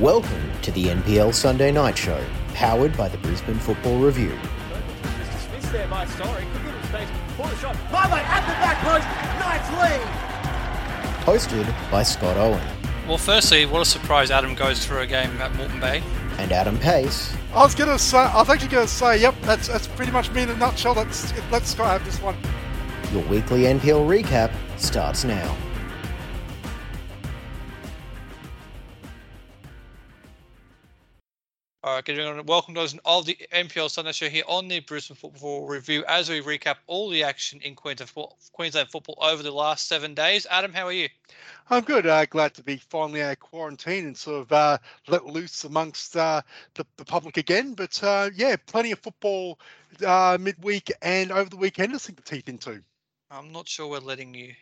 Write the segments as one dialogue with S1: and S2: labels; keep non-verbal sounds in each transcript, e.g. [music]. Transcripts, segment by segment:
S1: Welcome to the NPL Sunday Night Show, powered by the Brisbane Football Review.
S2: Mr. Smith's there by Story. Could give him space for the shot. Marley at the back post. Nice lead.
S1: Hosted by Scott Owen
S3: Well, firstly, what a surprise Adam goes through a game at Moreton Bay.
S1: and Adam Pace.
S4: I was gonna say, I was actually gonna say, yep, that's that's pretty much me in a nutshell. Let's let Scott have this one.
S1: Your weekly NPL recap starts now.
S3: Good evening. Welcome to those all the NPL Sunday Show here on the Brisbane Football Review as we recap all the action in Queensland football, Queensland football over the last seven days. Adam, how are you?
S4: I'm good. Uh, glad to be finally out of quarantine and sort of uh, let loose amongst uh, the, the public again. But uh, yeah, plenty of football uh, midweek and over the weekend to sink the teeth into.
S3: I'm not sure we're letting you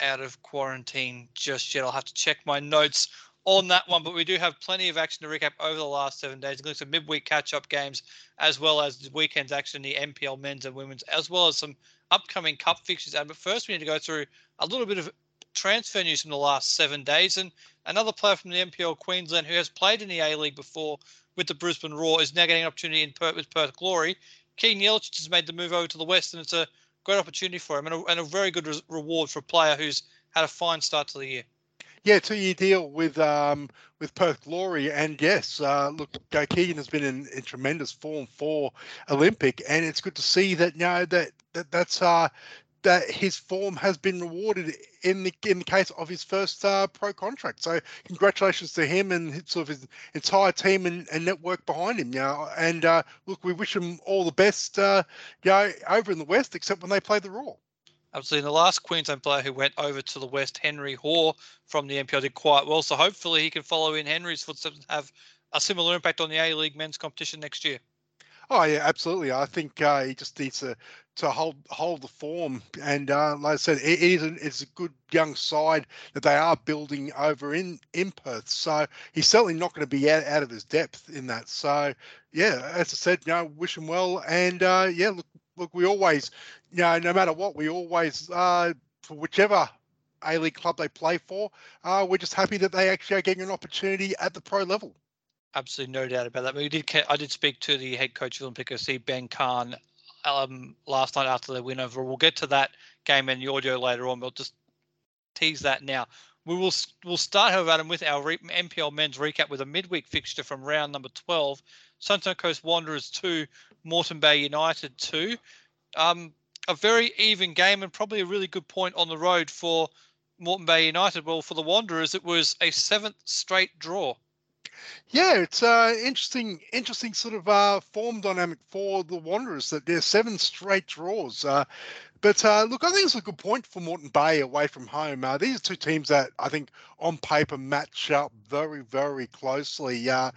S3: out of quarantine just yet. I'll have to check my notes on that one, but we do have plenty of action to recap over the last seven days, including some midweek catch-up games, as well as the weekend's action in the NPL men's and women's, as well as some upcoming cup fixtures. And but first, we need to go through a little bit of transfer news from the last seven days. And another player from the NPL Queensland who has played in the A League before with the Brisbane Roar is now getting an opportunity in Perth with Perth Glory. Keegan Jelacic has made the move over to the West, and it's a great opportunity for him and a, and a very good res- reward for a player who's had a fine start to the year.
S4: Yeah, two-year deal with um, with Perth Glory, and yes, uh, look, Keegan has been in, in tremendous form for Olympic, and it's good to see that you know that, that that's uh, that his form has been rewarded in the in the case of his first uh, pro contract. So congratulations to him and his- sort of his entire team and, and network behind him. You know, and uh, look, we wish him all the best. Uh, you know, over in the West, except when they play the Roar.
S3: Absolutely. And the last Queensland player who went over to the West, Henry Hore from the NPL, did quite well. So hopefully he can follow in Henry's footsteps and have a similar impact on the A League men's competition next year.
S4: Oh yeah, absolutely. I think uh, he just needs to to hold hold the form, and uh, like I said, it, it is a, it's a good young side that they are building over in in Perth. So he's certainly not going to be out, out of his depth in that. So yeah, as I said, you know, wish him well, and uh, yeah, look, look, we always, you know, no matter what, we always uh, for whichever. A League club they play for, uh, we're just happy that they actually are getting an opportunity at the pro level.
S3: Absolutely no doubt about that. We did. I did speak to the head coach of Olympic FC, Ben Cahn, um, last night after the win over. We'll get to that game and the audio later on. We'll just tease that now. We will we'll start, however, Adam, with our NPL men's recap with a midweek fixture from round number 12. Sunshine Coast Wanderers 2, Moreton Bay United 2. Um, a very even game and probably a really good point on the road for Moreton Bay United. Well, for the Wanderers, it was a seventh straight draw.
S4: Yeah, it's uh interesting, interesting sort of uh form dynamic for the Wanderers that they're seven straight draws. Uh, but uh, look, I think it's a good point for Moreton Bay away from home. Uh, these are two teams that I think on paper match up very, very closely. Uh,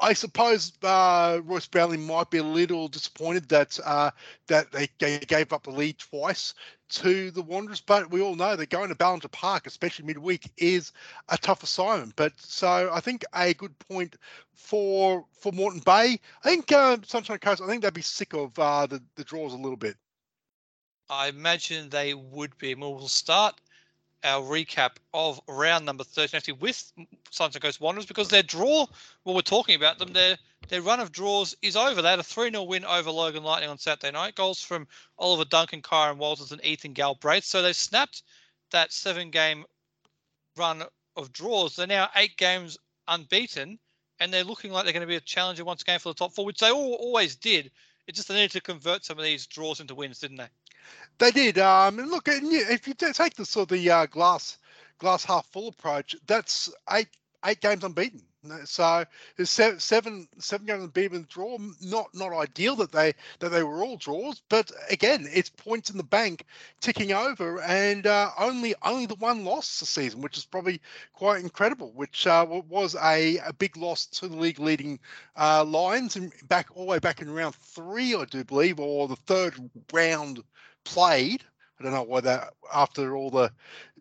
S4: I suppose uh, Royce Brownlie might be a little disappointed that uh, that they, gave up the lead twice to the Wanderers, but we all know that going to Ballinger Park, especially midweek, is a tough assignment. But so I think a good point for for Moreton Bay. I think uh, Sunshine Coast. I think they'd be sick of uh, the the draws a little bit.
S3: I imagine they would be. And we'll start our recap of round number 13 actually with Sunshine Coast Wanderers because their draw, well, we're talking about them, their their run of draws is over. They had a 3 0 win over Logan Lightning on Saturday night. Goals from Oliver Duncan, Kyron Walters, and Ethan Galbraith. So they snapped that seven game run of draws. They're now eight games unbeaten, and they're looking like they're going to be a challenger once again for the top four, which they all, always did. It just they needed to convert some of these draws into wins, didn't they?
S4: They did. Um, and look, if you take the sort of the uh, glass glass half full approach, that's eight eight games unbeaten. So there's se- seven seven games unbeaten draw. Not not ideal that they that they were all draws, but again, it's points in the bank ticking over, and uh, only only the one loss this season, which is probably quite incredible. Which uh, was a, a big loss to the league leading uh, Lions, and back all the way back in round three, I do believe, or the third round played. I don't know why that after all the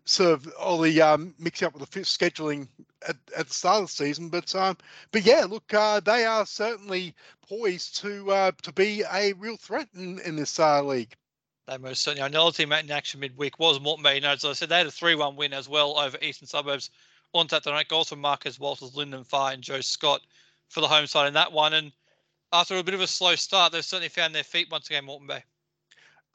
S4: sort of all the um, mixing up with the scheduling at, at the start of the season, but um, but yeah, look, uh, they are certainly poised to uh, to be a real threat in, in this uh, league.
S3: They most certainly. Another team in action midweek was Moreton Bay. So I said they had a 3 1 win as well over Eastern Suburbs on Saturday night. Goals from Marcus Walters, Lyndon Farr, and Joe Scott for the home side in that one. And after a bit of a slow start, they've certainly found their feet once again, Moreton Bay.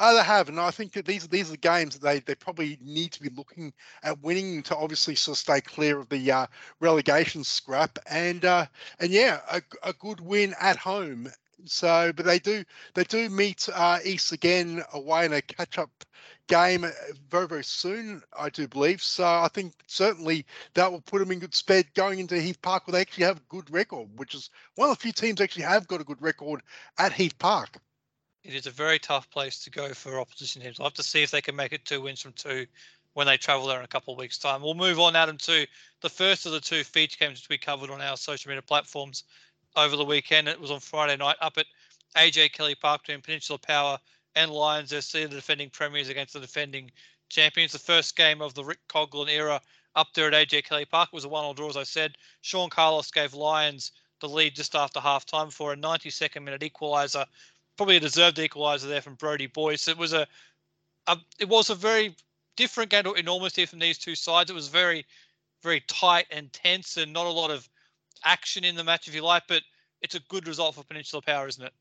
S4: Oh, they have, and I think that these these are the games that they, they probably need to be looking at winning to obviously sort of stay clear of the uh, relegation scrap, and uh, and yeah, a, a good win at home. So, but they do they do meet uh, East again away in a catch up game uh, very very soon, I do believe. So I think certainly that will put them in good stead going into Heath Park, where they actually have a good record, which is one of the few teams actually have got a good record at Heath Park
S3: it is a very tough place to go for opposition teams. I'll have to see if they can make it two wins from two when they travel there in a couple of weeks' time. We'll move on, Adam, to the first of the two feature games which we covered on our social media platforms over the weekend. It was on Friday night up at AJ Kelly Park between Peninsula Power and Lions. Still the defending premiers against the defending champions. The first game of the Rick Coghlan era up there at AJ Kelly Park was a one-all draw, as I said. Sean Carlos gave Lions the lead just after half time for a 92nd minute equaliser probably a deserved equaliser there from Brody Boyce. It was a, a it was a very different game to enormously from these two sides. It was very, very tight and tense, and not a lot of action in the match, if you like. But it's a good result for Peninsula Power, isn't it?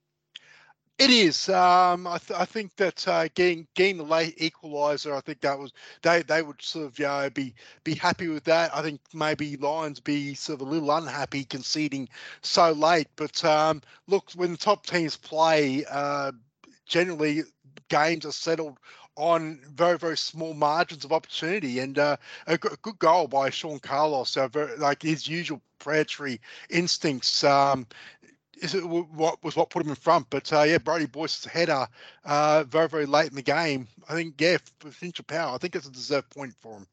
S4: It is. Um, I, th- I, think that uh, getting getting the late equaliser, I think that was they they would sort of you know, be be happy with that. I think maybe Lions be sort of a little unhappy conceding so late. But um, look, when the top teams play, uh, generally games are settled on very very small margins of opportunity and uh, a, g- a good goal by Sean Carlos uh, very, like his usual predatory instincts um, is it what was what put him in front. But uh, yeah, Brody Boyce's header uh, very very late in the game. I think yeah, Peninsula Power, I think it's a deserved point for him.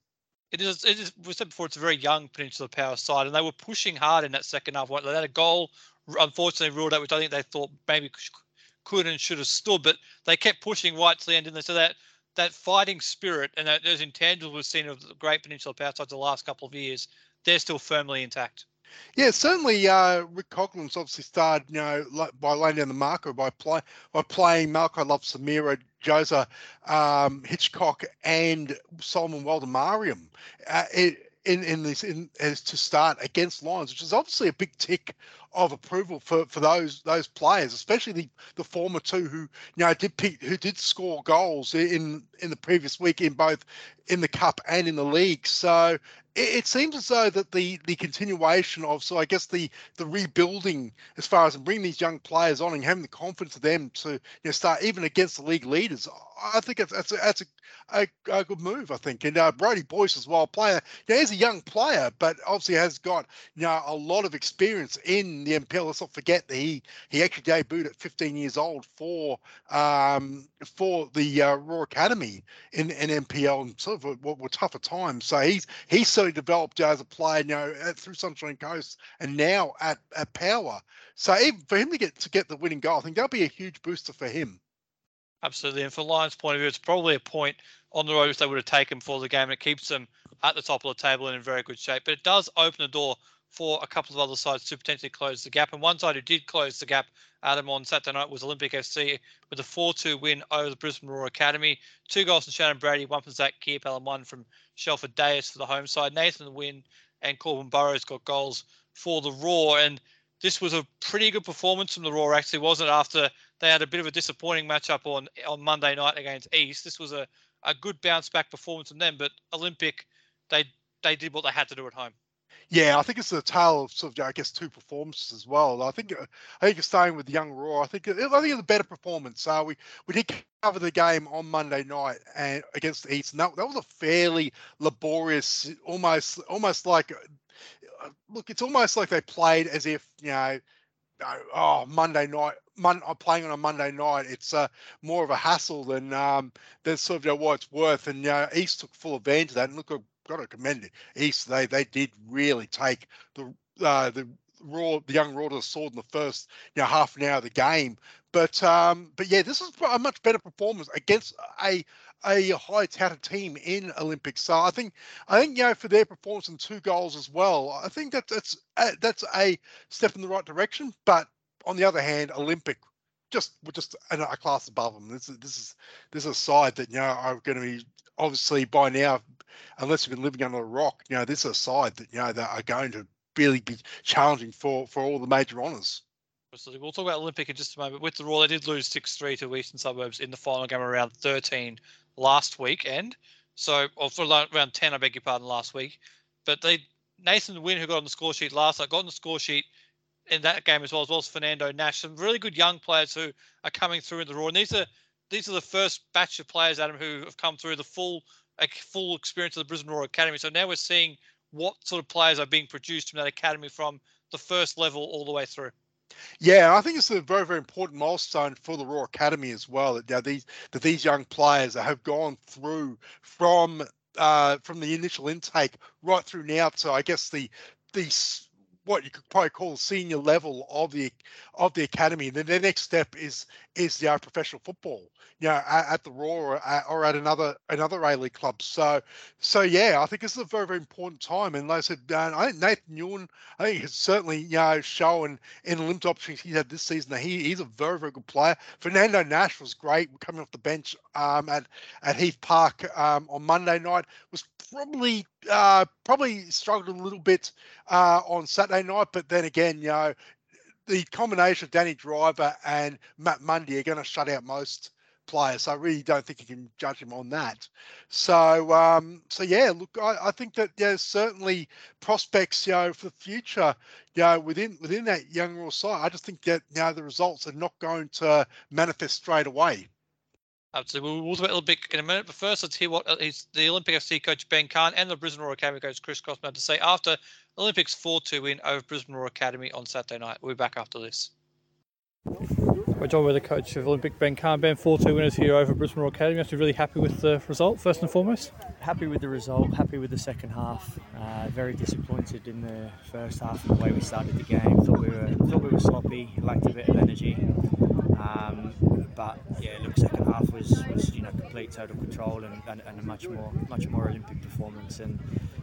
S3: It is. It is. We said before, it's a very young Peninsula Power side, and they were pushing hard in that second half. They had a goal, unfortunately ruled out, which I think they thought maybe could and should have stood, but they kept pushing right to the end, and so that that fighting spirit and that, those intangibles we've seen of the great Peninsula Power sides the last couple of years, they're still firmly intact.
S4: Yeah, certainly. Uh, Rick Coghlan's obviously started, you know, by laying down the marker by play by playing Malco Love Samira, Josa, um, Hitchcock, and Solomon Waldemariam uh, in in this in as to start against Lions, which is obviously a big tick of approval for, for those those players, especially the, the former two who you know did pick, who did score goals in in the previous week in both in the cup and in the league. So it, seems as though that the the continuation of so I guess the the rebuilding as far as bringing these young players on and having the confidence of them to you know start even against the league leaders. I think that's that's a, that's a, a, a good move. I think and uh, Brody Boyce as well, player. He's a young player, but obviously has got you know a lot of experience in the NPL. Let's not forget that he he actually debuted at 15 years old for um for the uh, Roar Academy in in NPL and sort of what were tougher times. So he's he's developed as a player, you know, through Sunshine Coast and now at, at Power. So even for him to get to get the winning goal, I think that'll be a huge booster for him.
S3: Absolutely, and from Lions' point of view, it's probably a point on the road which they would have taken for the game, it keeps them at the top of the table and in very good shape. But it does open the door for a couple of other sides to potentially close the gap. And one side who did close the gap, Adam, on Saturday night was Olympic FC with a 4 2 win over the Brisbane Roar Academy. Two goals from Shannon Brady, one from Zach Kearpel, and one from Shelford Deus for the home side. Nathan Wynn and Corbin Burrows got goals for the Roar. And this was a pretty good performance from the Roar, actually, wasn't it? After they had a bit of a disappointing matchup on, on Monday night against East. This was a, a good bounce back performance from them, but Olympic, they they did what they had to do at home.
S4: Yeah, I think it's a tale of sort of, I guess, two performances as well. I think, uh, I think starting with young Roar. I think, I think it's a better performance. Uh, we we did cover the game on Monday night and against East, and that, that was a fairly laborious, almost almost like, uh, look, it's almost like they played as if you know, oh Monday night, Mon- uh, playing on a Monday night, it's uh, more of a hassle than um, than sort of you know, what it's worth. And you know, East took full advantage of that. And look, got to commend it. East they they did really take the uh, the Roar the young Roar to the sword in the first you know half an hour of the game. But um, but yeah, this is a much better performance against a a high touted team in Olympics. So I think I think you know for their performance and two goals as well, I think that that's a, that's a step in the right direction. But on the other hand, Olympic just we're just a, a class above them. This is this is this is a side that you know are going to be obviously by now unless you've been living under a rock, you know, this is a side that you know that are going to really be challenging for for all the major honours.
S3: We'll talk about Olympic in just a moment. With the Roar, they did lose 6 3 to Eastern Suburbs in the final game around 13 last weekend. So, or for around 10, I beg your pardon, last week. But they Nathan Wynn, who got on the score sheet last night, got on the score sheet in that game as well, as well as Fernando Nash. Some really good young players who are coming through in the Roar. And these are these are the first batch of players, Adam, who have come through the full a full experience of the Brisbane Roar Academy. So now we're seeing what sort of players are being produced from that academy from the first level all the way through.
S4: Yeah, I think it's a very, very important milestone for the Roar Academy as well. That these that these young players have gone through from uh, from the initial intake right through now to I guess the the what you could probably call senior level of the of the academy. And then the next step is is uh, professional football, you know, at, at the Roar or at, or at, another another A League club. So so yeah, I think this is a very very important time. And like I said, I think Nathan Ewan, I think he's certainly you know shown in the limited opportunities he's had this season that he, he's a very very good player. Fernando Nash was great coming off the bench um, at at Heath Park um, on Monday night. Was probably uh, probably struggled a little bit uh, on Saturday night, but then again, you know, the combination of Danny Driver and Matt Mundy are going to shut out most players. So I really don't think you can judge him on that. So um, so yeah, look, I, I think that there's certainly prospects, you know, for the future, you know, within within that young Roar side. I just think that you know the results are not going to manifest straight away.
S3: Absolutely. We'll talk about Olympic in a minute, but first let's hear what uh, the Olympic FC coach Ben Cahn and the Brisbane Roar Academy coach Chris Crossman had to say after Olympics 4-2 win over Brisbane Roar Academy on Saturday night. We'll be back after this.
S5: Joined with the coach of Olympic, Ben Cahn. Ben, 4 2 winners here over Brisbane Roar Academy. Be really happy with the result, first and foremost.
S6: Happy with the result, happy with the second half. Uh, very disappointed in the first half and the way we started the game. Thought we were thought we were sloppy, lacked a bit of energy. Um, but yeah, look, second half was, was you know complete total control and, and, and a much more much more Olympic performance. And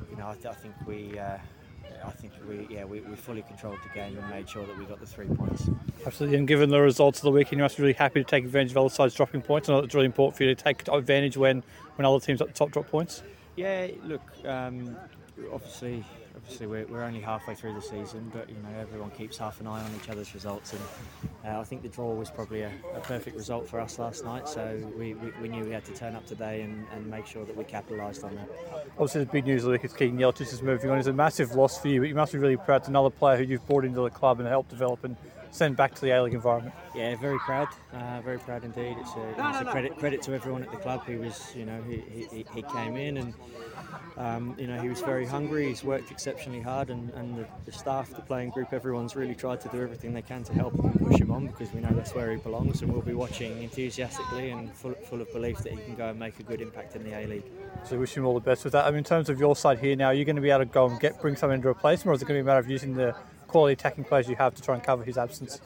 S6: you know I, I think we. Uh, I think we yeah we, we fully controlled the game and made sure that we got the three points.
S5: Absolutely, and given the results of the weekend, you must be really happy to take advantage of other sides dropping points. I know it's really important for you to take advantage when when other teams at the top drop points.
S6: Yeah, look, um, obviously obviously we're, we're only halfway through the season, but you know everyone keeps half an eye on each other's results, and uh, I think the draw was probably a, a, perfect result for us last night. So we, we, we, knew we had to turn up today and, and make sure that we capitalised on that.
S5: Obviously, the big news of is Keegan Jelacic is moving on. It's a massive loss for you, but you must be really proud to another player who you've brought into the club and helped develop and send back to the A League environment.
S6: Yeah, very proud, uh, very proud indeed. It's a, it's a credit credit to everyone at the club who was, you know, he, he, he came in and um, you know, he was very hungry. He's worked exceptionally hard, and, and the, the, staff, the playing group, everyone's really tried to do everything they can to help him and push him on because we know that's where he belongs, and we'll be watching enthusiastically and full, full of belief that he can go and make a good impact in the A League.
S5: So, wish him all the best with that. I mean, in terms of your side here now, are you going to be able to go and get bring someone to replace him, or is it going to be a matter of using the quality attacking players you have to try and cover his absence?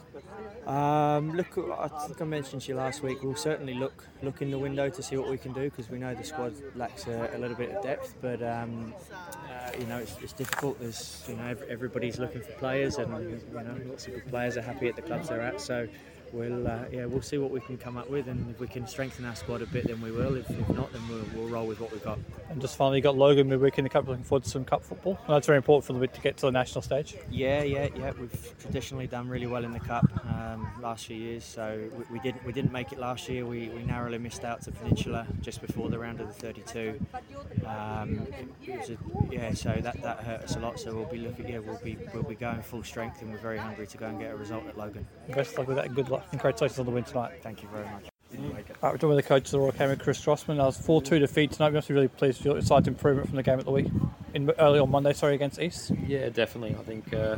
S6: Um, look, I think I mentioned to you last week. We'll certainly look look in the window to see what we can do because we know the squad lacks a, a little bit of depth. But um, uh, you know, it's, it's, difficult. There's you know everybody's looking for players, and you know lots of good players are happy at the clubs they're at. So we'll uh, yeah we'll see what we can come up with, and if we can strengthen our squad a bit, then we will. If, if not, then we'll, we'll, roll with what we've got.
S5: And just finally, you got Logan midweek in the cup. Looking forward to some cup football. And that's very important for the to get to the national stage.
S6: Yeah, yeah, yeah. We've traditionally done really well in the cup um, last few years. So we, we, didn't we didn't make it last year. We, we narrowly missed out to Peninsula just before the round of the 32. Um, a, yeah, so that, that hurt us a lot. So we'll be looking. Yeah, we'll be we'll be going full strength, and we're very hungry to go and get a result at Logan.
S5: Best luck with that. Good luck. Congratulations on the win win tonight.
S6: Thank you very much.
S5: Right, we're talking with the coach of the Roar Academy, Chris Strossman. I was 4 2 defeat tonight. We must be really pleased with your slight improvement from the game at the week, in early on Monday, sorry, against East.
S7: Yeah, definitely. I think uh,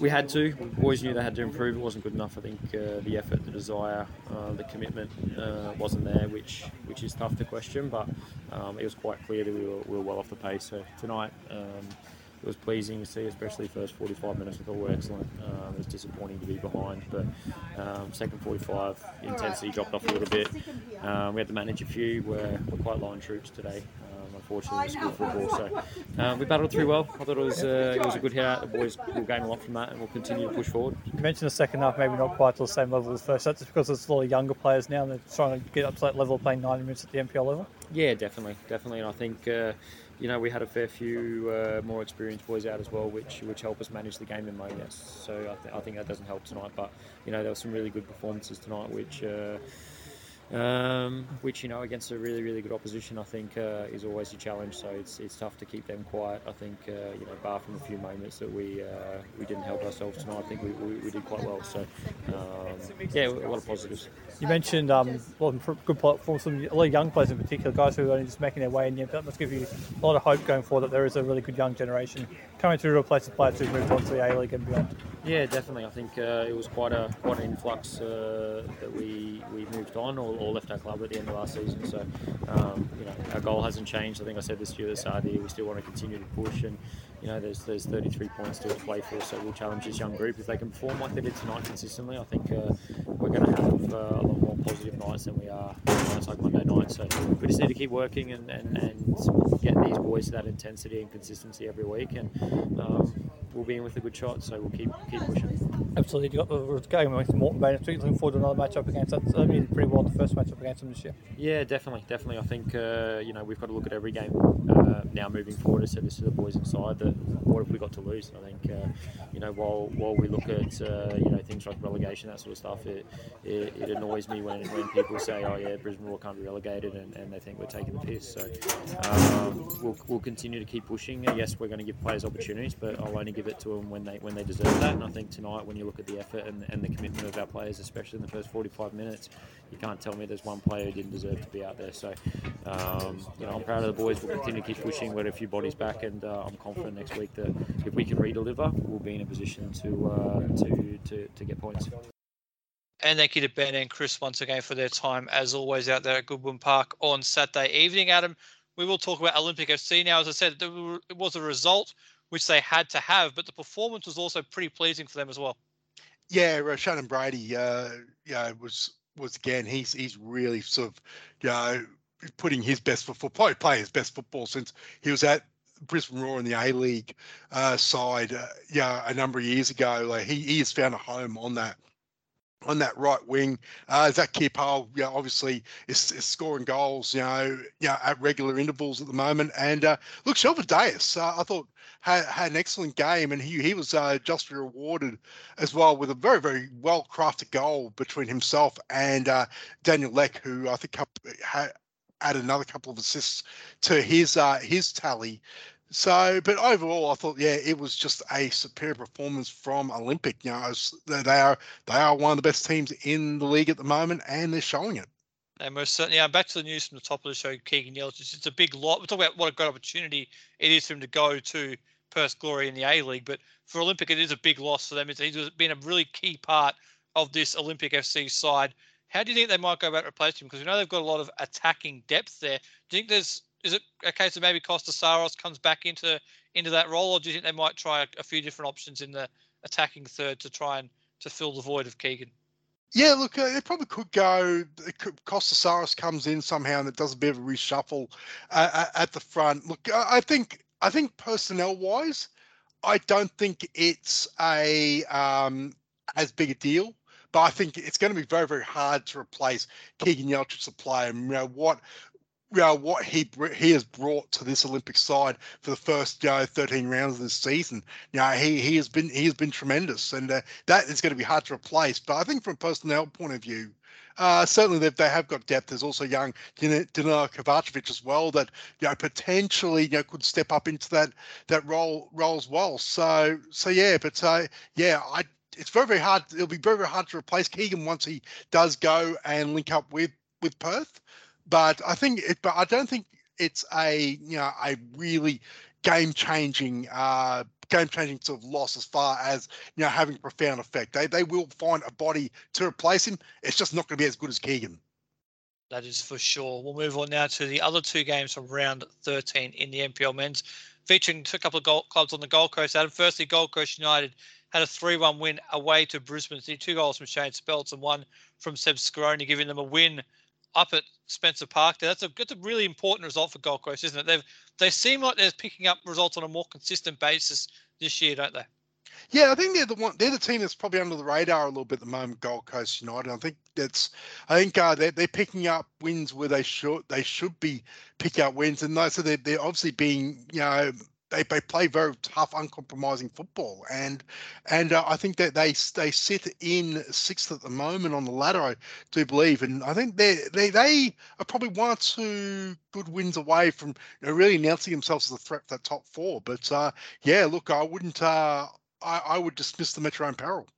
S7: we had to. We always knew they had to improve. It wasn't good enough. I think uh, the effort, the desire, uh, the commitment uh, wasn't there, which which is tough to question, but um, it was quite clear that we were, we were well off the pace. So tonight, um, it was pleasing to see, especially first 45 minutes. I thought were excellent. Um, it was disappointing to be behind, but um, second 45 intensity dropped off a little bit. Um, we had to manage a few. We're, we're quite low on troops today. Um, unfortunately, school football, so um, we battled through well. I thought it was uh, it was a good hit out. The boys will gain a lot from that, and we'll continue to push forward.
S5: You mentioned the second half, maybe not quite to the same level as first. That's because there's a lot of younger players now, and they're trying to get up to that level of playing 90 minutes at the NPL level.
S7: Yeah, definitely, definitely. And I think uh, you know we had a fair few uh, more experienced boys out as well, which which help us manage the game in moments. So I, th- I think that doesn't help tonight. But you know there were some really good performances tonight, which. Uh, um, which you know against a really really good opposition I think uh, is always a challenge so it's, it's tough to keep them quiet I think uh, you know bar from a few moments that we uh, we didn't help ourselves tonight I think we, we, we did quite well so um, yeah a lot of positives
S5: you mentioned um, well, good performance from a lot of young players in particular guys who are only just making their way in that must give you a lot of hope going forward that there is a really good young generation coming through to replace the players who've moved on to the A-League and beyond
S7: yeah definitely I think uh, it was quite a quite an influx uh, that we, we moved on or, or left our club at the end of last season. So, um, you know, our goal hasn't changed. I think I said this at start of the year, we still want to continue to push and you know, there's there's 33 points to play for, so we'll challenge this young group if they can perform like they did tonight consistently. I think uh, we're going to have uh, a lot more positive nights than we are nights like Monday night. So we just need to keep working and, and, and get these boys to that intensity and consistency every week, and um, we'll be in with a good shot. So we'll keep keep pushing.
S5: Absolutely, got the game with Moreton Bay next week. Looking forward to another matchup against that. I mean, pretty well the first matchup against them this year.
S7: Yeah, definitely, definitely. I think uh, you know we've got to look at every game uh, now moving forward. I said this to the boys inside that what have we got to lose? I think uh, you know while while we look at uh, you know things like relegation that sort of stuff, it, it, it, annoys me when, when people say oh yeah Brisbane Roar can't be relegated and, and they think we're taking the piss. So um, we'll, we'll continue to keep pushing. Yes, we're going to give players opportunities, but I'll only give it to them when they when they deserve that. And I think tonight when you look at the effort and, and the commitment of our players, especially in the first 45 minutes, you can't tell me there's one player who didn't deserve to be out there. So, um, you know, I'm proud of the boys. We'll continue to keep pushing. We've got a few bodies back, and uh, I'm confident next week that if we can redeliver, we'll be in a position to uh, to, to to get points.
S3: And thank you to Ben and Chris once again for their time, as always, out there at Goodwin Park on Saturday evening. Adam, we will talk about Olympic FC now. As I said, it was a result which they had to have, but the performance was also pretty pleasing for them as well.
S4: Yeah, Shannon Brady, uh, yeah, was was again he's he's really sort of you know putting his best football probably playing his best football since he was at Brisbane Roar in the A League uh, side, uh, yeah, a number of years ago. Like he, he has found a home on that on that right wing. Uh, Zach Kearpole, you know, obviously is, is, scoring goals, you know, you know, at regular intervals at the moment. And uh, look, Shelva Deus, uh, I thought had, had an excellent game, and he he was uh, justly rewarded as well with a very very well crafted goal between himself and uh, Daniel Leck, who I think had added another couple of assists to his uh, his tally. So, but overall, I thought, yeah, it was just a superior performance from Olympic. You know, they are they are one of the best teams in the league at the moment, and they're showing it.
S3: And most certainly, yeah, back to the news from the top of the show, Keegan Jelacic. It's a big lot. We're talking about what a great opportunity it is for him to go to Perth Glory in the A League, but for Olympic, it is a big loss for them. It's, he's been a really key part of this Olympic FC side. How do you think they might go about replacing him? Because we know they've got a lot of attacking depth there. Do you think there's is it a case of maybe Costa Saros comes back into into that role, or do you think they might try a, a few different options in the attacking third to try and to fill the void of Keegan?
S4: Yeah, look, uh, it probably could go. Costa Saros comes in somehow and it does a bit of a reshuffle uh, at the front. Look, I think I think personnel wise, I don't think it's a um, as big a deal. But I think it's going to be very, very hard to replace Keegan Jelacic as a player. You know, what you know, what he he has brought to this Olympic side for the first you know, 13 rounds of this season. You know, he he has been he has been tremendous, and uh, that is going to be hard to replace. But I think from a personnel point of view, uh, certainly they, they have got depth. There's also young Danilo Kovacevic as well that you know potentially you know could step up into that that role role as well. So so yeah, but uh, yeah, I it's very very hard. It'll be very very hard to replace Keegan once he does go and link up with with Perth. But I think it, but I don't think it's a you know a really game changing uh, game changing sort of loss as far as you know having a profound effect. They they will find a body to replace him. It's just not going to be as good as Keegan.
S3: That is for sure. We'll move on now to the other two games from round 13 in the NPL men's, featuring a couple of goal, clubs on the Gold Coast. Adam, firstly, Gold Coast United had a 3-1 win away to Brisbane. City, Two goals from Shane Speltz and one from Seb Scaroni, giving them a win up at Spencer Park. That's a that's a really important result for Gold Coast, isn't it? They've they seem like they're picking up results on a more consistent basis this year, don't they?
S4: Yeah, I think they're the one. They're the team that's probably under the radar a little bit at the moment. Gold Coast United. I think that's. I think uh, they're they're picking up wins where they should they should be picking up wins, and so they're they're obviously being you know they, they play very tough, uncompromising football, and and uh, I think that they they sit in sixth at the moment on the ladder. I do believe, and I think they they they are probably one or two good wins away from you know, really announcing themselves as a threat for that top four. But uh, yeah, look, I wouldn't. Uh, I, I would dismiss them at your own peril.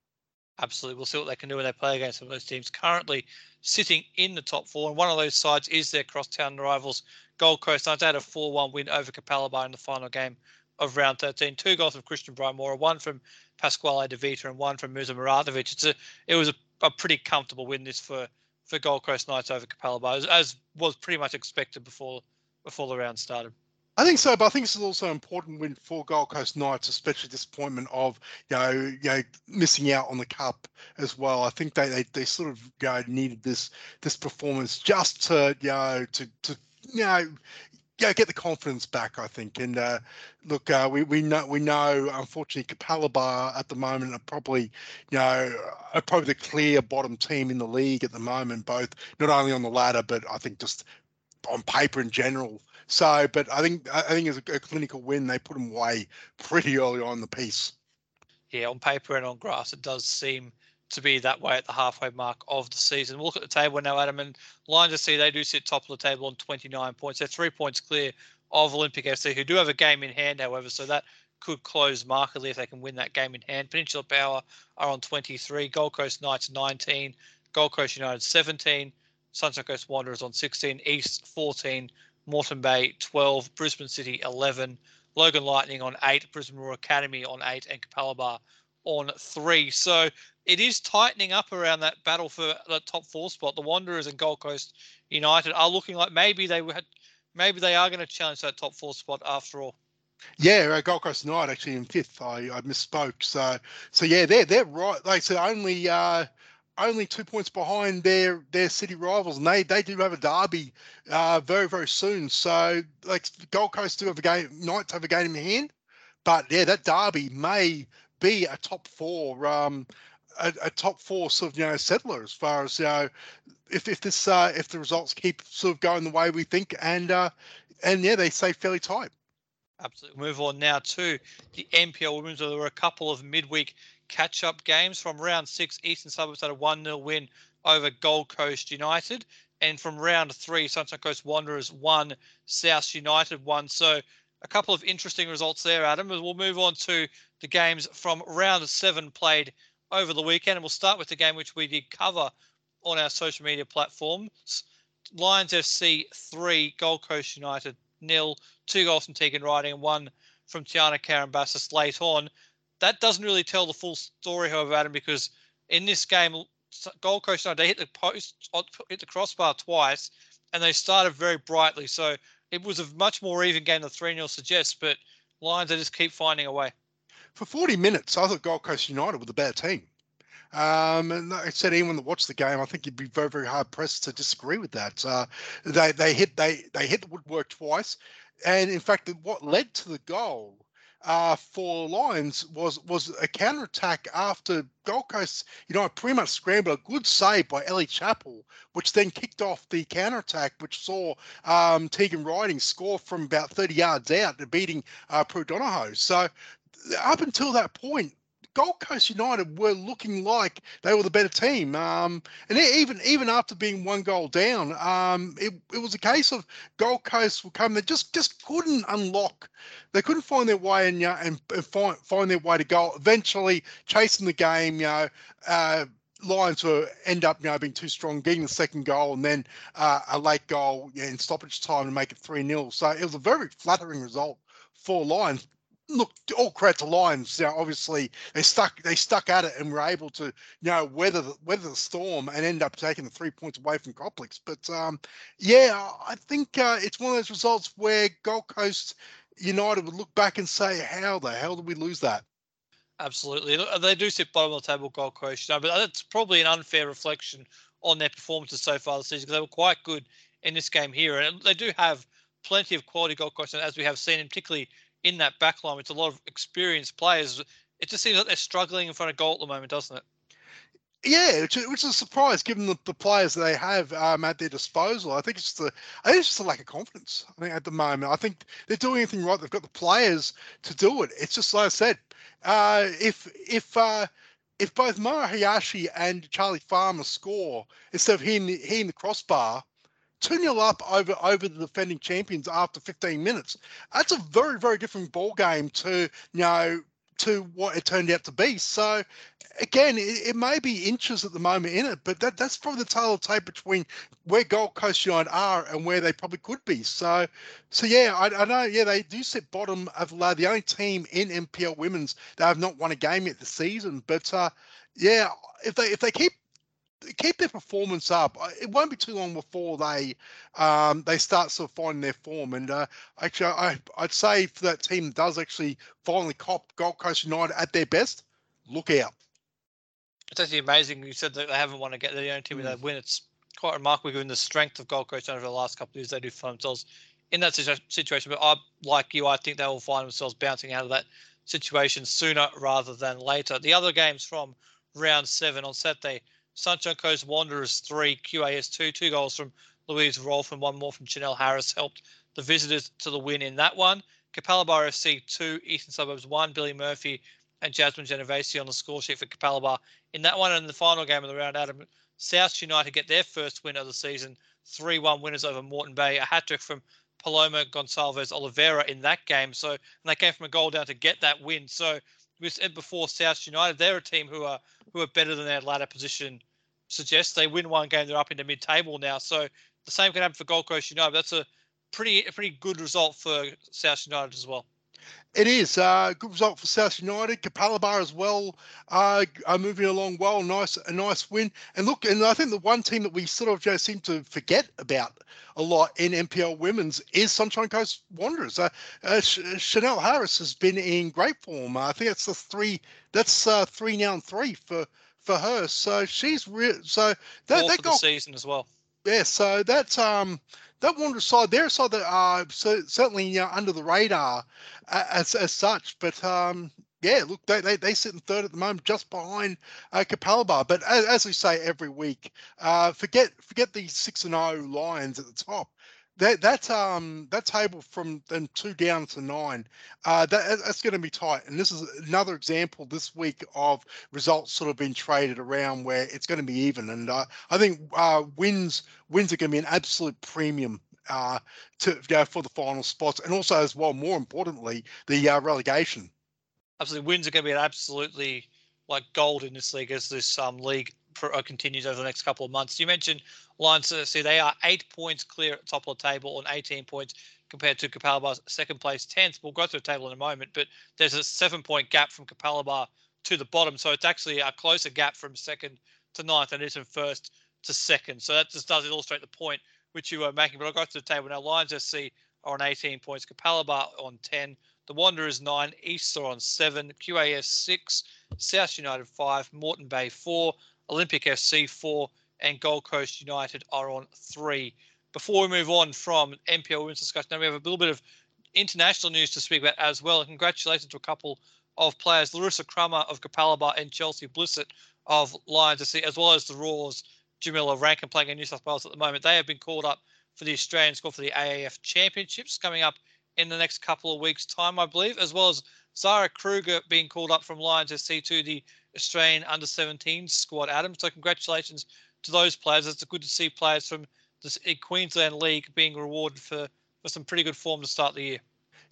S3: Absolutely. We'll see what they can do when they play against some of those teams currently sitting in the top four. And one of those sides is their crosstown rivals, Gold Coast Knights. Had a 4 1 win over Capalaba in the final game of round 13. Two goals from Christian Brymora, one from Pasquale De Vita, and one from Musa Muratovic. It's a, it was a, a pretty comfortable win this for, for Gold Coast Knights over Capalaba, as, as was pretty much expected before before the round started.
S4: I think so, but I think this is also an important win for Gold Coast Knights, especially disappointment of you know you know missing out on the cup as well. I think they they, they sort of you know, needed this this performance just to you know to to you know yeah, get the confidence back. I think, and uh, look, uh, we we know we know unfortunately Capalaba at the moment are probably you know are probably the clear bottom team in the league at the moment, both not only on the ladder but I think just on paper in general. So, but I think I think as a, a clinical win, they put them away pretty early on the piece.
S3: Yeah, on paper and on grass, it does seem to be that way at the halfway mark of the season. We'll look at the table now, Adam, and Lions FC, they do sit top of the table on 29 points. They're three points clear of Olympic FC, who do have a game in hand, however, so that could close markedly if they can win that game in hand. Peninsula Power are on 23, Gold Coast Knights 19, Gold Coast United 17, Sunshine Coast Wanderers on 16, East 14, Moreton Bay 12, Brisbane City 11, Logan Lightning on 8, Brisbane Roar Academy on 8, and Capalaba on 3. So it is tightening up around that battle for the top four spot. The Wanderers and Gold Coast United are looking like maybe they had, maybe they are going to challenge that top four spot after all.
S4: Yeah, uh, Gold Coast United actually in fifth. I, I misspoke. So so yeah, they're they're right. Like I only uh, only two points behind their their city rivals, and they they do have a derby uh, very very soon. So like Gold Coast do have a game, Knights have a game in hand, but yeah, that derby may be a top four. Um, a, a, top four sort of you know settler as far as you know if if this uh, if the results keep sort of going the way we think and uh, and yeah they stay fairly tight.
S3: Absolutely. Move on now to the NPL Women's. There were a couple of midweek catch-up games from round six. Eastern Suburbs had a one-nil win over Gold Coast United, and from round three, Sunshine Coast Wanderers won, South United won. So a couple of interesting results there, Adam. We'll move on to the games from round seven played over the weekend, and we'll start with the game which we did cover on our social media platforms. Lions FC three, Gold Coast United nil, two goals from Tegan Riding and one from Tiana Carambassis late on. That doesn't really tell the full story, however, Adam, because in this game, Gold Coast United they hit the post, hit the crossbar twice, and they started very brightly. So it was a much more even game than 3 0 suggests, but Lions, they just keep finding a way.
S4: For 40 minutes, I thought Gold Coast United were the better team. Um, and I said, anyone that watched the game, I think you'd be very, very hard pressed to disagree with that. Uh, they they hit they they hit the woodwork twice, and in fact, what led to the goal uh, for Lions was was a counter attack after Gold Coast, you know, pretty much scrambled a good save by Ellie Chappell, which then kicked off the counter attack, which saw um, Tegan Riding score from about 30 yards out, beating uh, Prue Donohoe. So up until that point, Gold Coast United were looking like they were the better team. Um, and even even after being one goal down, um, it, it was a case of Gold Coast will come. They just just couldn't unlock. They couldn't find their way and, and, and find find their way to goal. Eventually, chasing the game, you know. Uh, Lions were end up you know being too strong, getting the second goal, and then uh, a late goal in stoppage time to make it three 0 So it was a very flattering result for Lions look, all credit to Lions. You know, obviously they stuck they stuck at it and were able to you know weather the, weather the storm and end up taking the three points away from Complex. But um, yeah, I think uh, it's one of those results where Gold Coast United would look back and say, "How the hell did we lose that?"
S3: Absolutely, they do sit bottom of the table, Gold Coast, you know, but that's probably an unfair reflection on their performances so far this season because they were quite good in this game here, and they do have plenty of quality Gold Coast, as we have seen, and particularly in that back line with a lot of experienced players. it just seems like they're struggling in front of goal at the moment, doesn't it?
S4: Yeah, which, which is a surprise given the, the players they have um, at their disposal. I think it's just a, I think it's just a lack of confidence. I think at the moment, I think they're doing anything right. They've got the players to do it. It's just like I said, uh, if if uh, if both Mara Hayashi and Charlie Farmer score instead of hitting hitting the crossbar, two 0 up over over the defending champions after 15 minutes. That's a very very different ball game to you know to what it turned out to be. So again, it, it may be inches at the moment in it, but that that's probably the tale of tape between where Gold Coast United are and where they probably could be. So, so yeah, I, I know. Yeah, they do sit bottom of the the only team in NPL Women's that have not won a game yet this season. But uh, yeah, if they if they keep keep their performance up. It won't be too long before they um, they start sort of finding their form. And uh, actually, I, I'd say for that team that does actually finally cop Gold Coast United at their best, look out.
S3: It's actually amazing. You said that they haven't won to get the only team with that win. It's quite remarkable given the strength of Gold Coast over the last couple of years. They do find themselves in that situ- situation. But I, like you, I think they will find themselves bouncing out of that situation sooner rather than later. The other games from round seven on Saturday, Sunshine Coast Wanderers three, QAS two, two goals from Louise Rolfe and one more from Chanel Harris helped the visitors to the win in that one. Capalaba FC two, Eastern Suburbs one, Billy Murphy and Jasmine Genovese on the score sheet for Capalaba in that one. And in the final game of the round, Adam South United get their first win of the season, 3 1 winners over Moreton Bay. A hat trick from Paloma Gonçalves Oliveira in that game. So, and they came from a goal down to get that win. So, we said before, South United, they're a team who are who are better than their ladder position suggests. They win one game, they're up into mid table now. So, the same can happen for Gold Coast United. That's a pretty a pretty good result for South United as well.
S4: It is uh, good result for South United. Capalaba as well uh, are moving along well. Nice, a nice win. And look, and I think the one team that we sort of just seem to forget about a lot in NPL Women's is Sunshine Coast Wanderers. Uh, uh, Ch- Chanel Harris has been in great form. I think it's the three. That's uh, three now and three for for her. So she's real. So that that
S3: for the
S4: goal
S3: season as well.
S4: yeah, so that's um that Wanderers side, they're a side that are certainly you know, under the radar uh, as as such. But um yeah, look, they, they they sit in third at the moment, just behind uh, Capalaba. But as, as we say every week, uh, forget forget these six and zero lines at the top. That that um that table from then two down to nine, uh, that that's going to be tight. And this is another example this week of results sort of being traded around where it's going to be even. And uh, I think uh, wins wins are going to be an absolute premium uh, to you for the final spots, and also as well, more importantly, the uh, relegation.
S3: absolutely wins are going to be an absolutely like gold in this league as this um, league pro- uh, continues over the next couple of months. You mentioned Lions see they are eight points clear at top of the table on 18 points compared to Capalaba's second place 10th. We'll go through the table in a moment, but there's a seven point gap from Capalaba to the bottom. So it's actually a closer gap from second to ninth than it is from first to second. So that just does illustrate the point which you were making. But I'll go through the table now. Lions SC are on 18 points, Capalaba on 10, the Wanderers 9, East are on 7, QAS 6, South United 5, Moreton Bay 4, Olympic FC 4, and Gold Coast United are on 3. Before we move on from NPL Women's discussion, now we have a little bit of international news to speak about as well. Congratulations to a couple of players, Larissa Crummer of Capalaba and Chelsea Blissett of Lions SC, as well as the Roar's, Jamila Rankin playing in New South Wales at the moment. They have been called up for the Australian squad for the AFF Championships coming up in the next couple of weeks' time, I believe, as well as Zara Kruger being called up from Lions SC to the Australian under 17 squad, Adam. So, congratulations to those players. It's good to see players from the Queensland League being rewarded for, for some pretty good form to start the year.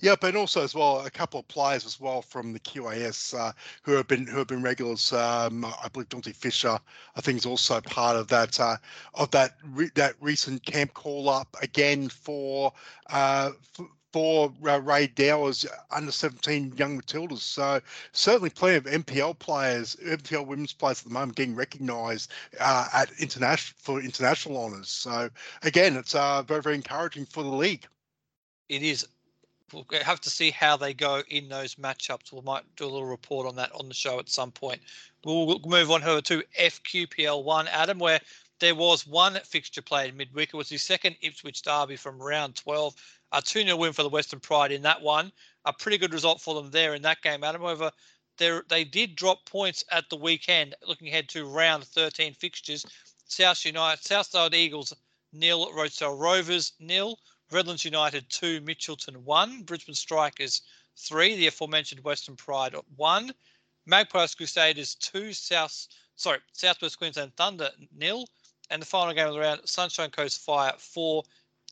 S4: Yep, and also as well a couple of players as well from the QAS uh, who have been who have been regulars. Um, I believe Dante Fisher, I think, is also part of that uh, of that re- that recent camp call up again for uh, f- for uh, Rae Dower's under 17 young Matildas. So certainly plenty of NPL players, NPL women's players at the moment getting recognised uh, at international for international honours. So again, it's uh, very very encouraging for the league.
S3: It is. We'll have to see how they go in those matchups. We might do a little report on that on the show at some point. We'll move on over to FQPL one, Adam, where there was one fixture played midweek. It was the second Ipswich derby from round 12. A 2 0 win for the Western Pride in that one. A pretty good result for them there in that game, Adam. However, they did drop points at the weekend. Looking ahead to round 13 fixtures, South United, Southside Eagles nil, Rochedale Rovers nil, Redlands United two, Mitchelton one, Brisbane Strikers three, the aforementioned Western Pride one, Magpies Crusaders two, South sorry Southwest Queensland Thunder nil, and the final game of the round, Sunshine Coast Fire four,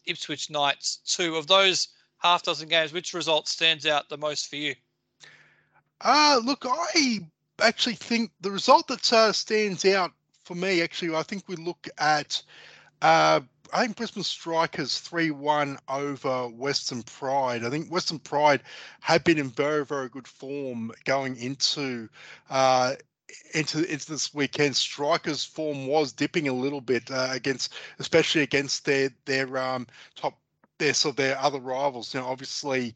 S3: Ipswich Knights two. Of those half dozen games, which result stands out the most for you?
S4: Uh, look, I actually think the result that uh, stands out for me, actually, I think we look at, uh, I think Brisbane Strikers 3 1 over Western Pride. I think Western Pride had been in very, very good form going into. Uh, into into this weekend, Strikers' form was dipping a little bit uh, against, especially against their their um, top their so their other rivals. Now, obviously,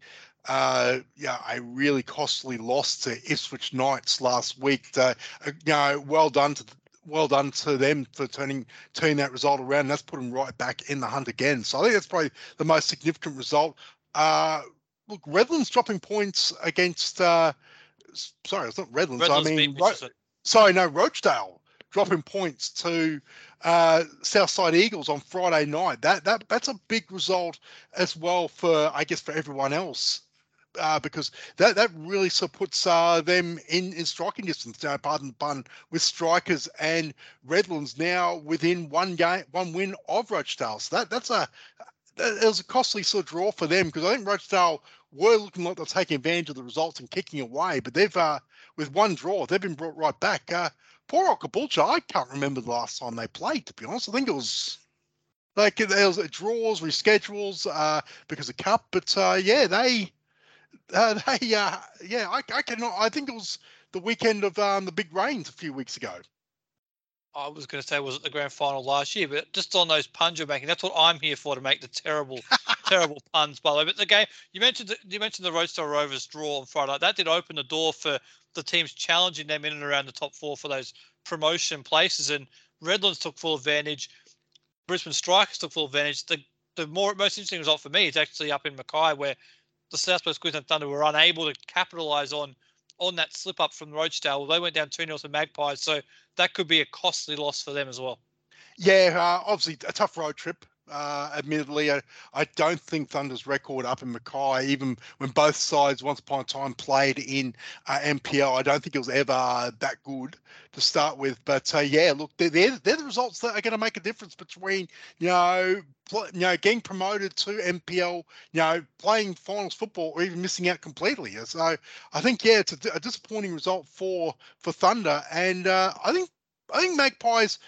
S4: uh, yeah, a really costly loss to Ipswich Knights last week. Uh, you know, well done to well done to them for turning turning that result around. And that's put them right back in the hunt again. So I think that's probably the most significant result. Uh, look, Redlands dropping points against. Uh, sorry, it's not Redlands.
S3: Redlands
S4: I mean, Ro-. Sorry, no, Rochedale dropping points to uh, Southside Eagles on Friday night. That that that's a big result as well for I guess for everyone else. Uh, because that that really sort of puts uh, them in, in striking distance. Uh, pardon the pun, with strikers and Redlands now within one game, one win of Rochedale. So that that's a that was a costly sort of draw for them because I think Rochedale were looking like they're taking advantage of the results and kicking away, but they've uh, with one draw they've been brought right back. Uh, poor Caboolture, I can't remember the last time they played. To be honest, I think it was like it was draws, reschedules uh, because of cup, but uh, yeah, they uh, [laughs] they uh, yeah, I, I cannot. I think it was the weekend of um, the big rains a few weeks ago.
S3: I was going to say was it the grand final last year, but just on those puns you're making, that's what I'm here for to make the terrible, [laughs] terrible puns. By the way, but the game you mentioned, the, you mentioned the Rochedale Rovers draw on Friday. That did open the door for the teams challenging them in and around the top four for those promotion places, and Redlands took full advantage. Brisbane Strikers took full advantage. The the more most interesting result for me is actually up in Mackay, where the Southwest Queensland Thunder were unable to capitalise on on that slip up from Rochedale. They went down 2 0 to Magpies, so that could be a costly loss for them as well.
S4: Yeah, uh, obviously a tough road trip. Uh, admittedly, I, I don't think Thunder's record up in Mackay, even when both sides once upon a time played in uh, NPL, I don't think it was ever that good to start with. But uh, yeah, look, they're, they're, they're the results that are going to make a difference between, you know, you know, getting promoted to NPL, you know, playing finals football, or even missing out completely. So I think yeah, it's a, a disappointing result for for Thunder, and uh, I think I think Magpies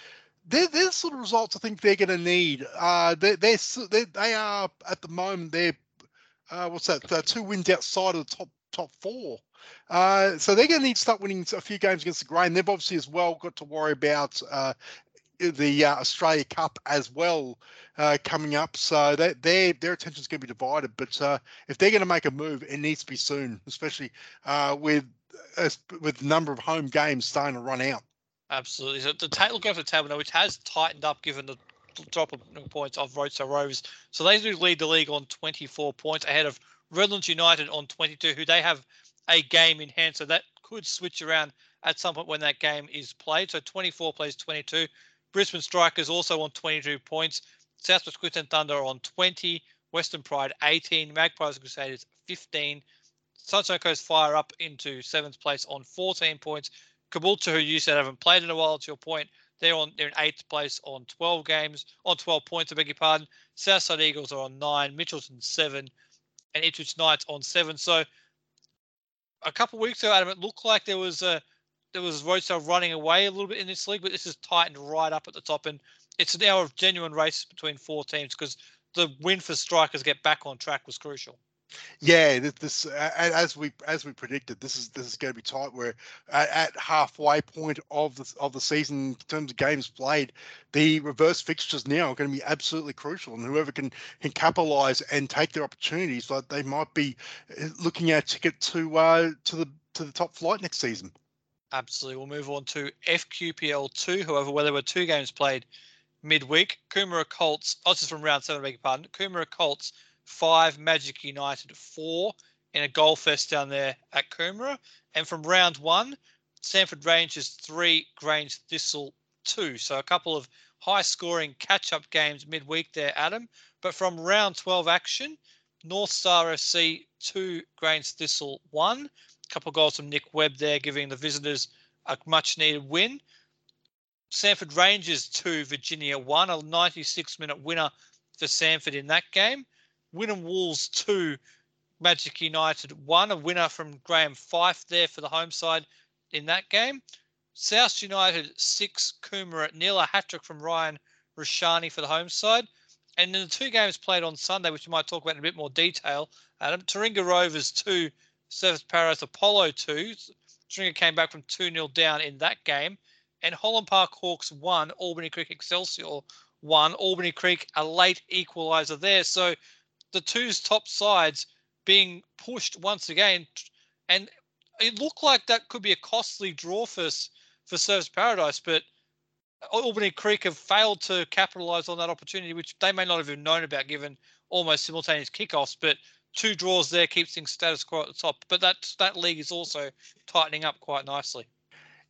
S4: they're, they're the sort of results I think they're going to need. Uh, they're, they're, they they are at the moment they're uh, what's that? Uh, two wins outside of the top top four. Uh, so they're going to need to start winning a few games against the grain. They've obviously as well got to worry about uh, the uh, Australia Cup as well uh, coming up. So that their their attention is going to be divided. But uh, if they're going to make a move, it needs to be soon, especially uh, with uh, with the number of home games starting to run out.
S3: Absolutely. So the ta- look over the table now, which has tightened up given the drop of mm, points of Rochedale Rovers. So they do lead the league on 24 points ahead of Redlands United on 22, who they have a game in hand. So that could switch around at some point when that game is played. So 24 plays 22. Brisbane Strikers also on 22 points. Southwest Queensland Thunder on 20. Western Pride 18. Magpies Crusaders 15. Sunshine Coast Fire up into seventh place on 14 points. Caboolture, who you said haven't played in a while, to your point, they're on they're in eighth place on 12 games, on 12 points, I beg your pardon. Southside Eagles are on nine, Mitchelton seven, and Ipswich Knights on seven. So a couple weeks ago, Adam, it looked like there was a there was Rochedale running away a little bit in this league, but this is tightened right up at the top, and it's now a genuine race between four teams because the win for Strikers get back on track was crucial.
S4: Yeah, this, as we as we predicted, this is this is going to be tight. We're at, halfway point of the of the season in terms of games played. The reverse fixtures now are going to be absolutely crucial, and whoever can can capitalise and take their opportunities, like they might be uh, looking at a ticket to uh, to the to the top flight next season.
S3: Absolutely. We'll move on to FQPL two. However, where there were two games played midweek, Coomera Colts. Oh, this is from round seven. Beg your pardon. Coomera Colts five, Magic United four, in a goal fest down there at Coomera. And from round one, Sandford Rangers three, Grange Thistle two. So a couple of high scoring catch up games midweek there, Adam. But from round 12 action, North Star FC two, Grange Thistle one. A couple of goals from Nick Webb there, giving the visitors a much needed win. Sandford Rangers 2, Virginia 1, a 96 minute winner for Sandford in that game. Wynnum Wolves 2, Magic United 1, a winner from Graham Fife there for the home side in that game. South United 6, Coomera nil, a hat trick from Ryan Rashani for the home side. And in the two games played on Sunday, which we might talk about in a bit more detail, Adam, Taringa Rovers 2, Surfers Paradise Apollo 2. Taringa came back from 2 0 down in that game and Holland Park Hawks won. Albany Creek Excelsior won. Albany Creek a late equaliser there. So the two top sides being pushed once again, and it looked like that could be a costly draw for for Surfers Paradise, but Albany Creek have failed to capitalise on that opportunity, which they may not have even known about given almost simultaneous kickoffs. But two draws there keeps things status quo at the top. But that that league is also tightening up quite nicely.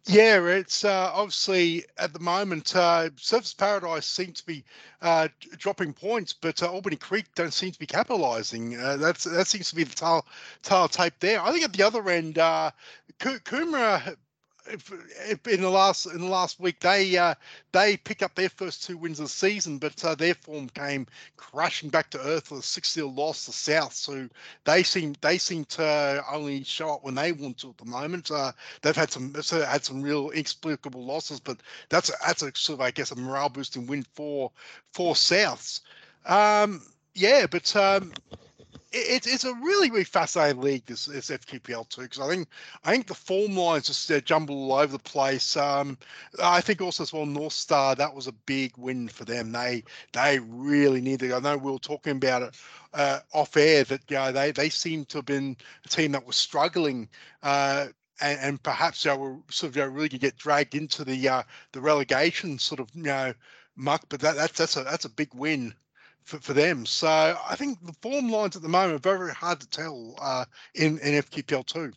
S4: Yeah, it's uh, obviously at the moment uh, Surfers Paradise seem to be uh, dropping points, but uh, Albany Creek don't seem to be capitalising. Uh, that's that seems to be the tail tail tape there. I think at the other end, uh, Coomera if, if in the last in the last week they uh, they picked up their first two wins of the season, but uh, their form came crashing back to earth with a six 0 loss to South. So they seem they seem to only show up when they want to at the moment. Uh, they've had some had some real inexplicable losses, but that's a, that's a sort of I guess a morale boosting win for for Souths. Um, yeah, but um, it, it's a really really fascinating league this, this FQPL too because I think I think the form lines just uh, jumble all over the place. Um, I think also as well North Star that was a big win for them. They they really needed. I know we were talking about it uh, off air that you know, they they seem to have been a team that was struggling. Uh, and, and, perhaps they were sort of you know, really to get dragged into the uh, the relegation sort of you know muck, but that, that's that's a that's a big win for, for them. So I think the form lines at the moment are very, very hard to tell uh, in, in FQPL two.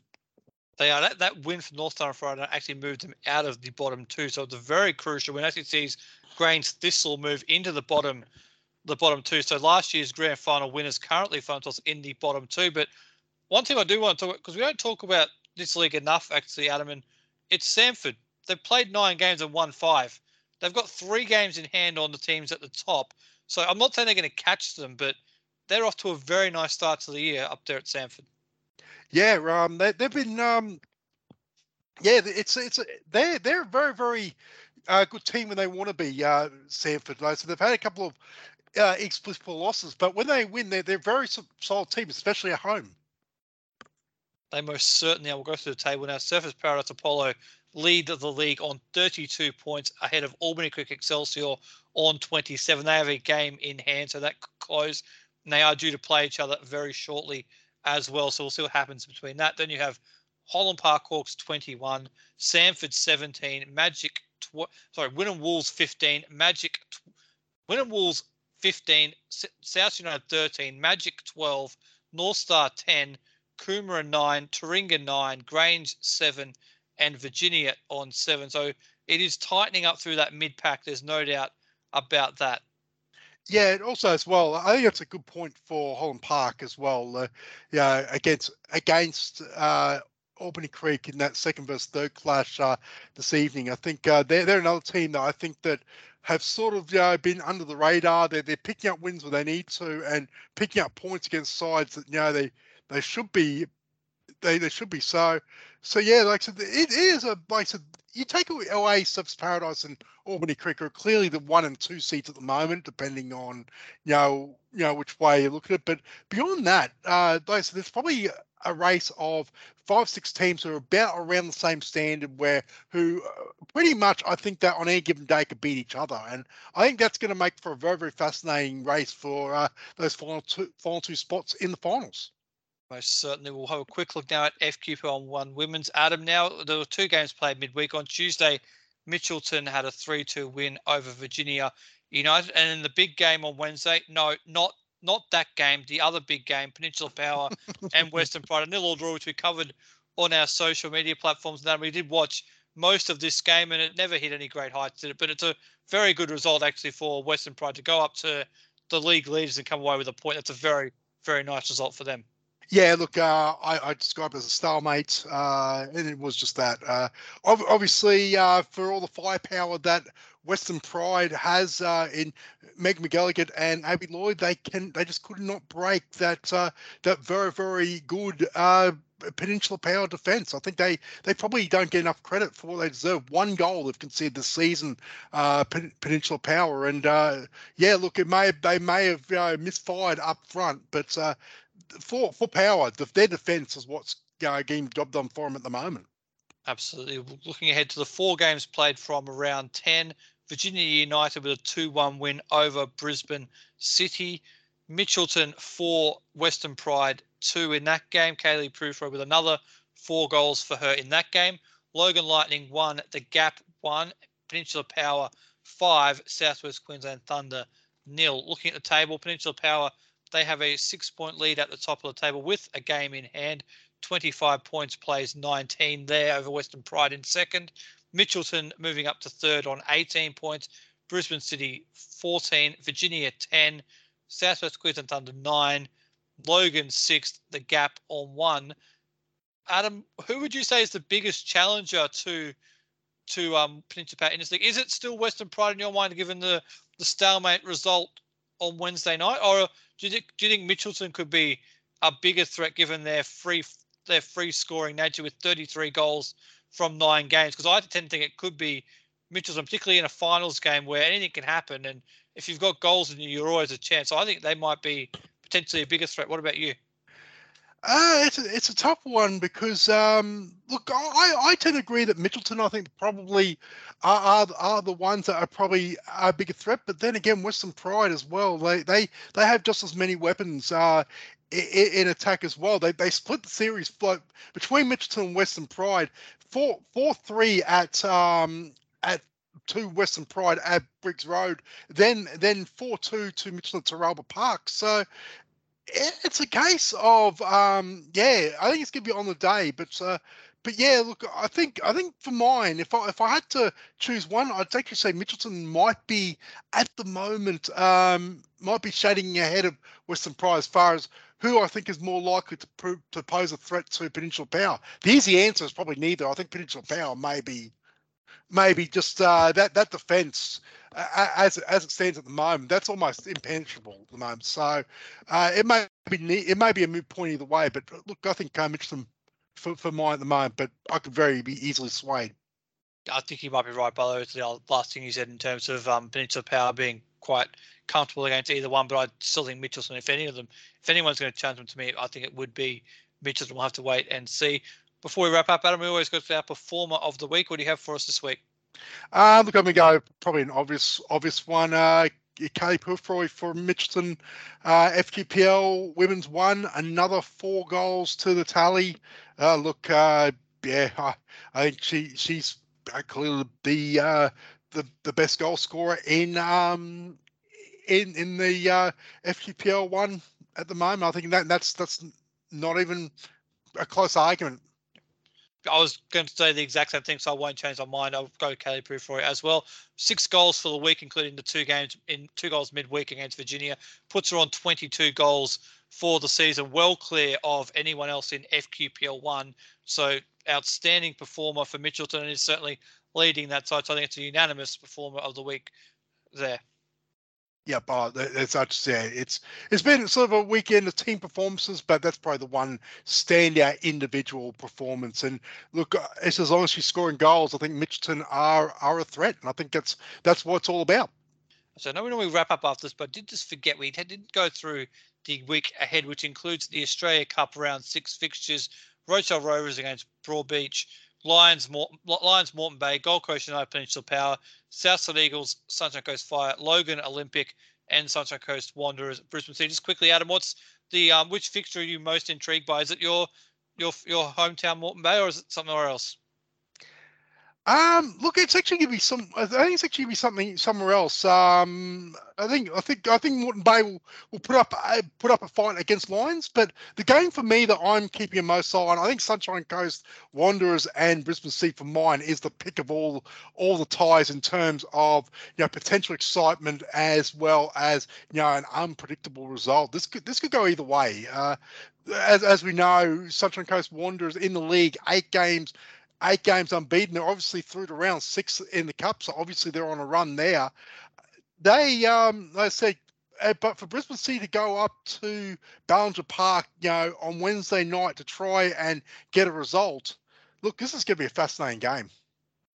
S3: They are. That, that win for North Star Friday actually moved them out of the bottom two. So it's very crucial win. Actually sees Grange Thistle move into the bottom the bottom two. So last year's grand final winners currently find themselves in the bottom two. But one thing I do want to talk about, because we don't talk about this league enough, actually, Adam, and it's Sandford. They've played nine games and won five. They've got three games in hand on the teams at the top. So I'm not saying they're going to catch them, but they're off to a very nice start to the year up there at Sandford.
S4: Yeah, um, they, have been, um, yeah, it's it's they're they're a very very uh, good team when they want to be uh, Sandford. So they've had a couple of uh, explicit losses, but when they win, they're they're a very solid team, especially at home.
S3: They most certainly are. We'll go through the table now. Surfers Paradise Apollo lead the league on 32 points ahead of Albany Creek Excelsior on 27. They have a game in hand, so that close. And they are due to play each other very shortly as well. So we'll see what happens between that. Then you have Holland Park Hawks 21, Sandford 17, Magic, tw- sorry, Wynnum Wolves 15, Magic, tw- Wynnum Wolves 15, S- South United 13, Magic 12, North Star 10, Coomera 9, Taringa 9, Grange 7, and Virginia on seven. So it is tightening up through that mid pack. There's no doubt about that.
S4: Yeah, and also as well, I think it's a good point for Holland Park as well. Uh, yeah, against against uh, Albany Creek in that second versus third clash uh, this evening. I think uh, they're they're another team that I think that have sort of you know, been under the radar. They're they're picking up wins where they need to and picking up points against sides that you know they they should be they they should be so so yeah, like I said, it is a like I said, you take away Surfers Paradise and Albany Creek are clearly the one and two seats at the moment, depending on you know you know which way you look at it. But beyond that, uh, like I said, there's probably a race of five six teams who are about around the same standard where who uh, pretty much I think that on any given day could beat each other and I think that's going to make for a very very fascinating race for uh, those final two final two spots in the finals.
S3: Most certainly. We'll have a quick look now at FQPL one women's. Adam, now there were two games played midweek. On Tuesday, Mitchelton had a 3 2 win over Virginia United. And in the big game on Wednesday, no, not not that game, the other big game, Peninsula Power [laughs] and Western Pride, a nil all draw, which we covered on our social media platforms. Now we did watch most of this game, and it never hit any great heights, did it? But it's a very good result actually for Western Pride to go up to the league leaders and come away with a point. That's a very, very nice result for them.
S4: Yeah, look, uh, I, I describe it as a stalemate, uh, and it was just that. Uh, ob- obviously, uh, for all the firepower that Western Pride has uh, in Meg McGilligan and Abby Lloyd, they can they just could not break that uh, that very very good Peninsula Power defence. I think they they probably don't get enough credit for what they deserve. One goal they've conceded this season, uh, Peninsula Power, and uh, yeah, look, it may they may have uh, misfired up front, but uh, for for Power, the, their defence is what's uh, getting job done for them at the moment.
S3: Absolutely. Looking ahead to the four games played from around ten, Virginia United with a two-one win over Brisbane City. Mitchelton for Western Pride two in that game. Kaylee Prufor with another four goals for her in that game. Logan Lightning one, the Gap one, Peninsula Power five, Southwest Queensland Thunder nil. Looking at the table, Peninsula Power they have a six point lead at the top of the table with a game in hand. 25 points, plays 19 there over Western Pride in second. Mitchelton moving up to third on 18 points. Brisbane City 14, Virginia 10, Southwest Queensland Thunder nine, Logan sixth, the gap on one. Adam, who would you say is the biggest challenger to to um Peninsula in this league? Is it still Western Pride in your mind, given the the stalemate result on Wednesday night, or do you think do you think Mitchelton could be a bigger threat given their free their free scoring nature with 33 goals from nine games? Because I tend to think it could be Mitchelton, particularly in a finals game where anything can happen, and if you've got goals in you, you're always a chance. So I think they might be potentially a bigger threat. What about you?
S4: Uh, it's a, it's a tough one because um, look, I, I tend to agree that Mitchelton I think probably are, are, are the ones that are probably a bigger threat. But then again, Western Pride as well. They they they have just as many weapons uh, in, in attack as well. They they split the series between Mitchelton and Western Pride four four three at um at to Western Pride at Briggs Road, then then four two to Mitchell Teralba Park. So it's a case of um, yeah, I think it's gonna be on the day, but uh, but yeah, look, I think I think for mine, if I if I had to choose one, I'd actually say Mitchelton might be at the moment um, might be shading ahead of Western Pride as far as who I think is more likely to, to pose a threat to Peninsula Power. The easy answer is probably neither. I think Peninsula Power may be maybe just uh, that that defence as as it stands at the moment, that's almost impenetrable at the moment. So uh, it may be it may be a moot point either way. But look, I think uh, Mitchell for for mine at the moment, but I could very be easily swayed.
S3: I think you might be right, by the last thing you said in terms of um, Peninsula Power being quite comfortable against either one, but I still think Mitchelton, if any of them, if anyone's going to challenge them to me, I think it would be Mitchelton. We'll have to wait and see. Before we wrap up, Adam, we always go to our performer of the week. What do you have for us this week?
S4: Uh, look, I'm going to go probably an obvious obvious one. Uh, Kelly Purfroy for Mitchelton. Uh, FQPL Women's one, another four goals to the tally. Uh, look, uh, yeah, I, I, think she she's clearly the uh, the the best goal scorer in um in in the uh, FQPL one at the moment. I think that that's that's not even a close argument.
S3: I was going to say the exact same thing, so I won't change my mind. I'll go Kelly to Kelly it as well. Six goals for the week, including the two games in two goals midweek against Virginia, puts her on 22 goals for the season, well clear of anyone else in FQPL one. So outstanding performer for Mitchelton and is certainly leading that side. So I think it's a unanimous performer of the week there
S4: yeah, but it's I just yeah, it's it's been sort of a weekend of team performances, but that's probably the one standout individual performance. And look, uh, it's as long as she's scoring goals, I think Mitchelton are are a threat, and I think that's that's what it's all about.
S3: So now we normally wrap up after this, but I did just forget we didn't go through the week ahead, which includes the Australia Cup round six fixtures: Rochedale Rovers against Broadbeach, Lions, Mort- Lions, Moreton Bay, Gold Coast United Peninsula Power, Southside Eagles, Sunshine Coast Fire, Logan Olympic, and Sunshine Coast Wanderers, Brisbane City. Just quickly, Adam, what's the um, which fixture are you most intrigued by? Is it your your your hometown Moreton Bay, or is it somewhere else?
S4: Um, look, it's actually gonna be some. I think it's actually gonna be something somewhere else. Um, I think I think I think Moreton Bay will, will put up a, put up a fight against Lions, but the game for me that I'm keeping a most eye on, I think Sunshine Coast Wanderers and Brisbane Sea for mine is the pick of all all the ties in terms of you know potential excitement as well as you know an unpredictable result. This could this could go either way. Uh, as as we know, Sunshine Coast Wanderers in the league eight games eight games unbeaten. They're obviously through to round six in the cup, so obviously they're on a run there. They, um, I say, uh, but for Brisbane City to go up to Ballinger Park, you know, on Wednesday night to try and get a result, look, this is going to be a fascinating game.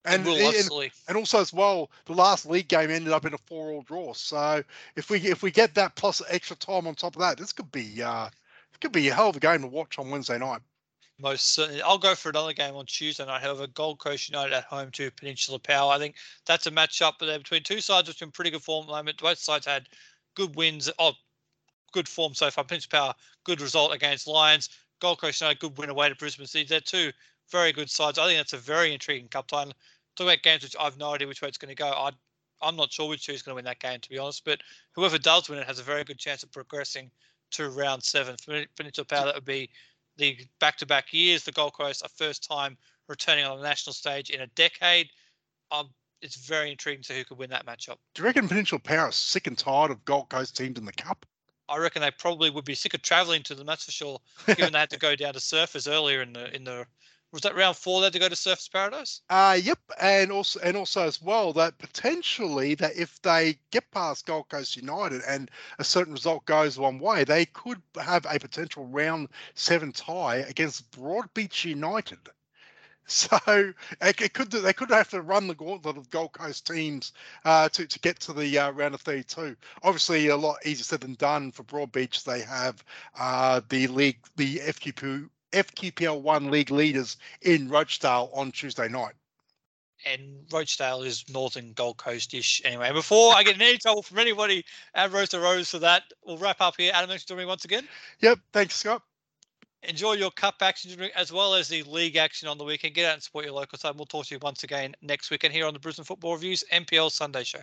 S3: And,
S4: And, and, and also as well, the last league game ended up in a four-all draw. So if we if we get that plus extra time on top of that, this could be uh, it could be a hell of a game to watch on Wednesday night.
S3: Most certainly. I'll go for another game on Tuesday night. However, Gold Coast United at home to Peninsula Power. I think that's a matchup there between two sides which are in pretty good form at the moment. Both sides had good wins. Oh, good form so far. Peninsula Power, good result against Lions. Gold Coast United, good win away to Brisbane City. They're two very good sides. I think that's a very intriguing cup title. Talk about games which I've no idea which way it's going to go. I, I'm not sure which who's going to win that game, to be honest. But whoever does win it has a very good chance of progressing to round seven. For Peninsula Power, that would be the back-to-back years. The Gold Coast, a first time returning on the national stage in a decade. Um, it's very intriguing to who could win that matchup.
S4: Do you reckon Peninsula Power is sick and tired of Gold Coast teams in the cup?
S3: I reckon they probably would be sick of travelling to them. That's for sure. Given they had to go down to Surfers earlier in the in the was that round four had to go to Surfers Paradise?
S4: Uh yep, and also and also as well that potentially that if they get past Gold Coast United and a certain result goes one way, they could have a potential round seven tie against Broadbeach United. [laughs] So it, it could they could have to run the gauntlet of Gold Coast teams uh, to to get to the uh, round of 32. Obviously, a lot easier said than done for Broadbeach. They have uh, the league, the FQP FQPL one league leaders in Rochedale on Tuesday night.
S3: And Rochedale is northern Gold Coast ish anyway. Before I get any trouble from anybody at Roast Rose for that, we'll wrap up here. Adam, thanks for joining me once again.
S4: Yep, thanks, Scott.
S3: Enjoy your cup action as well as the league action on the weekend. Get out and support your local side. We'll talk to you once again next weekend here on the Brisbane Football Reviews NPL Sunday Show.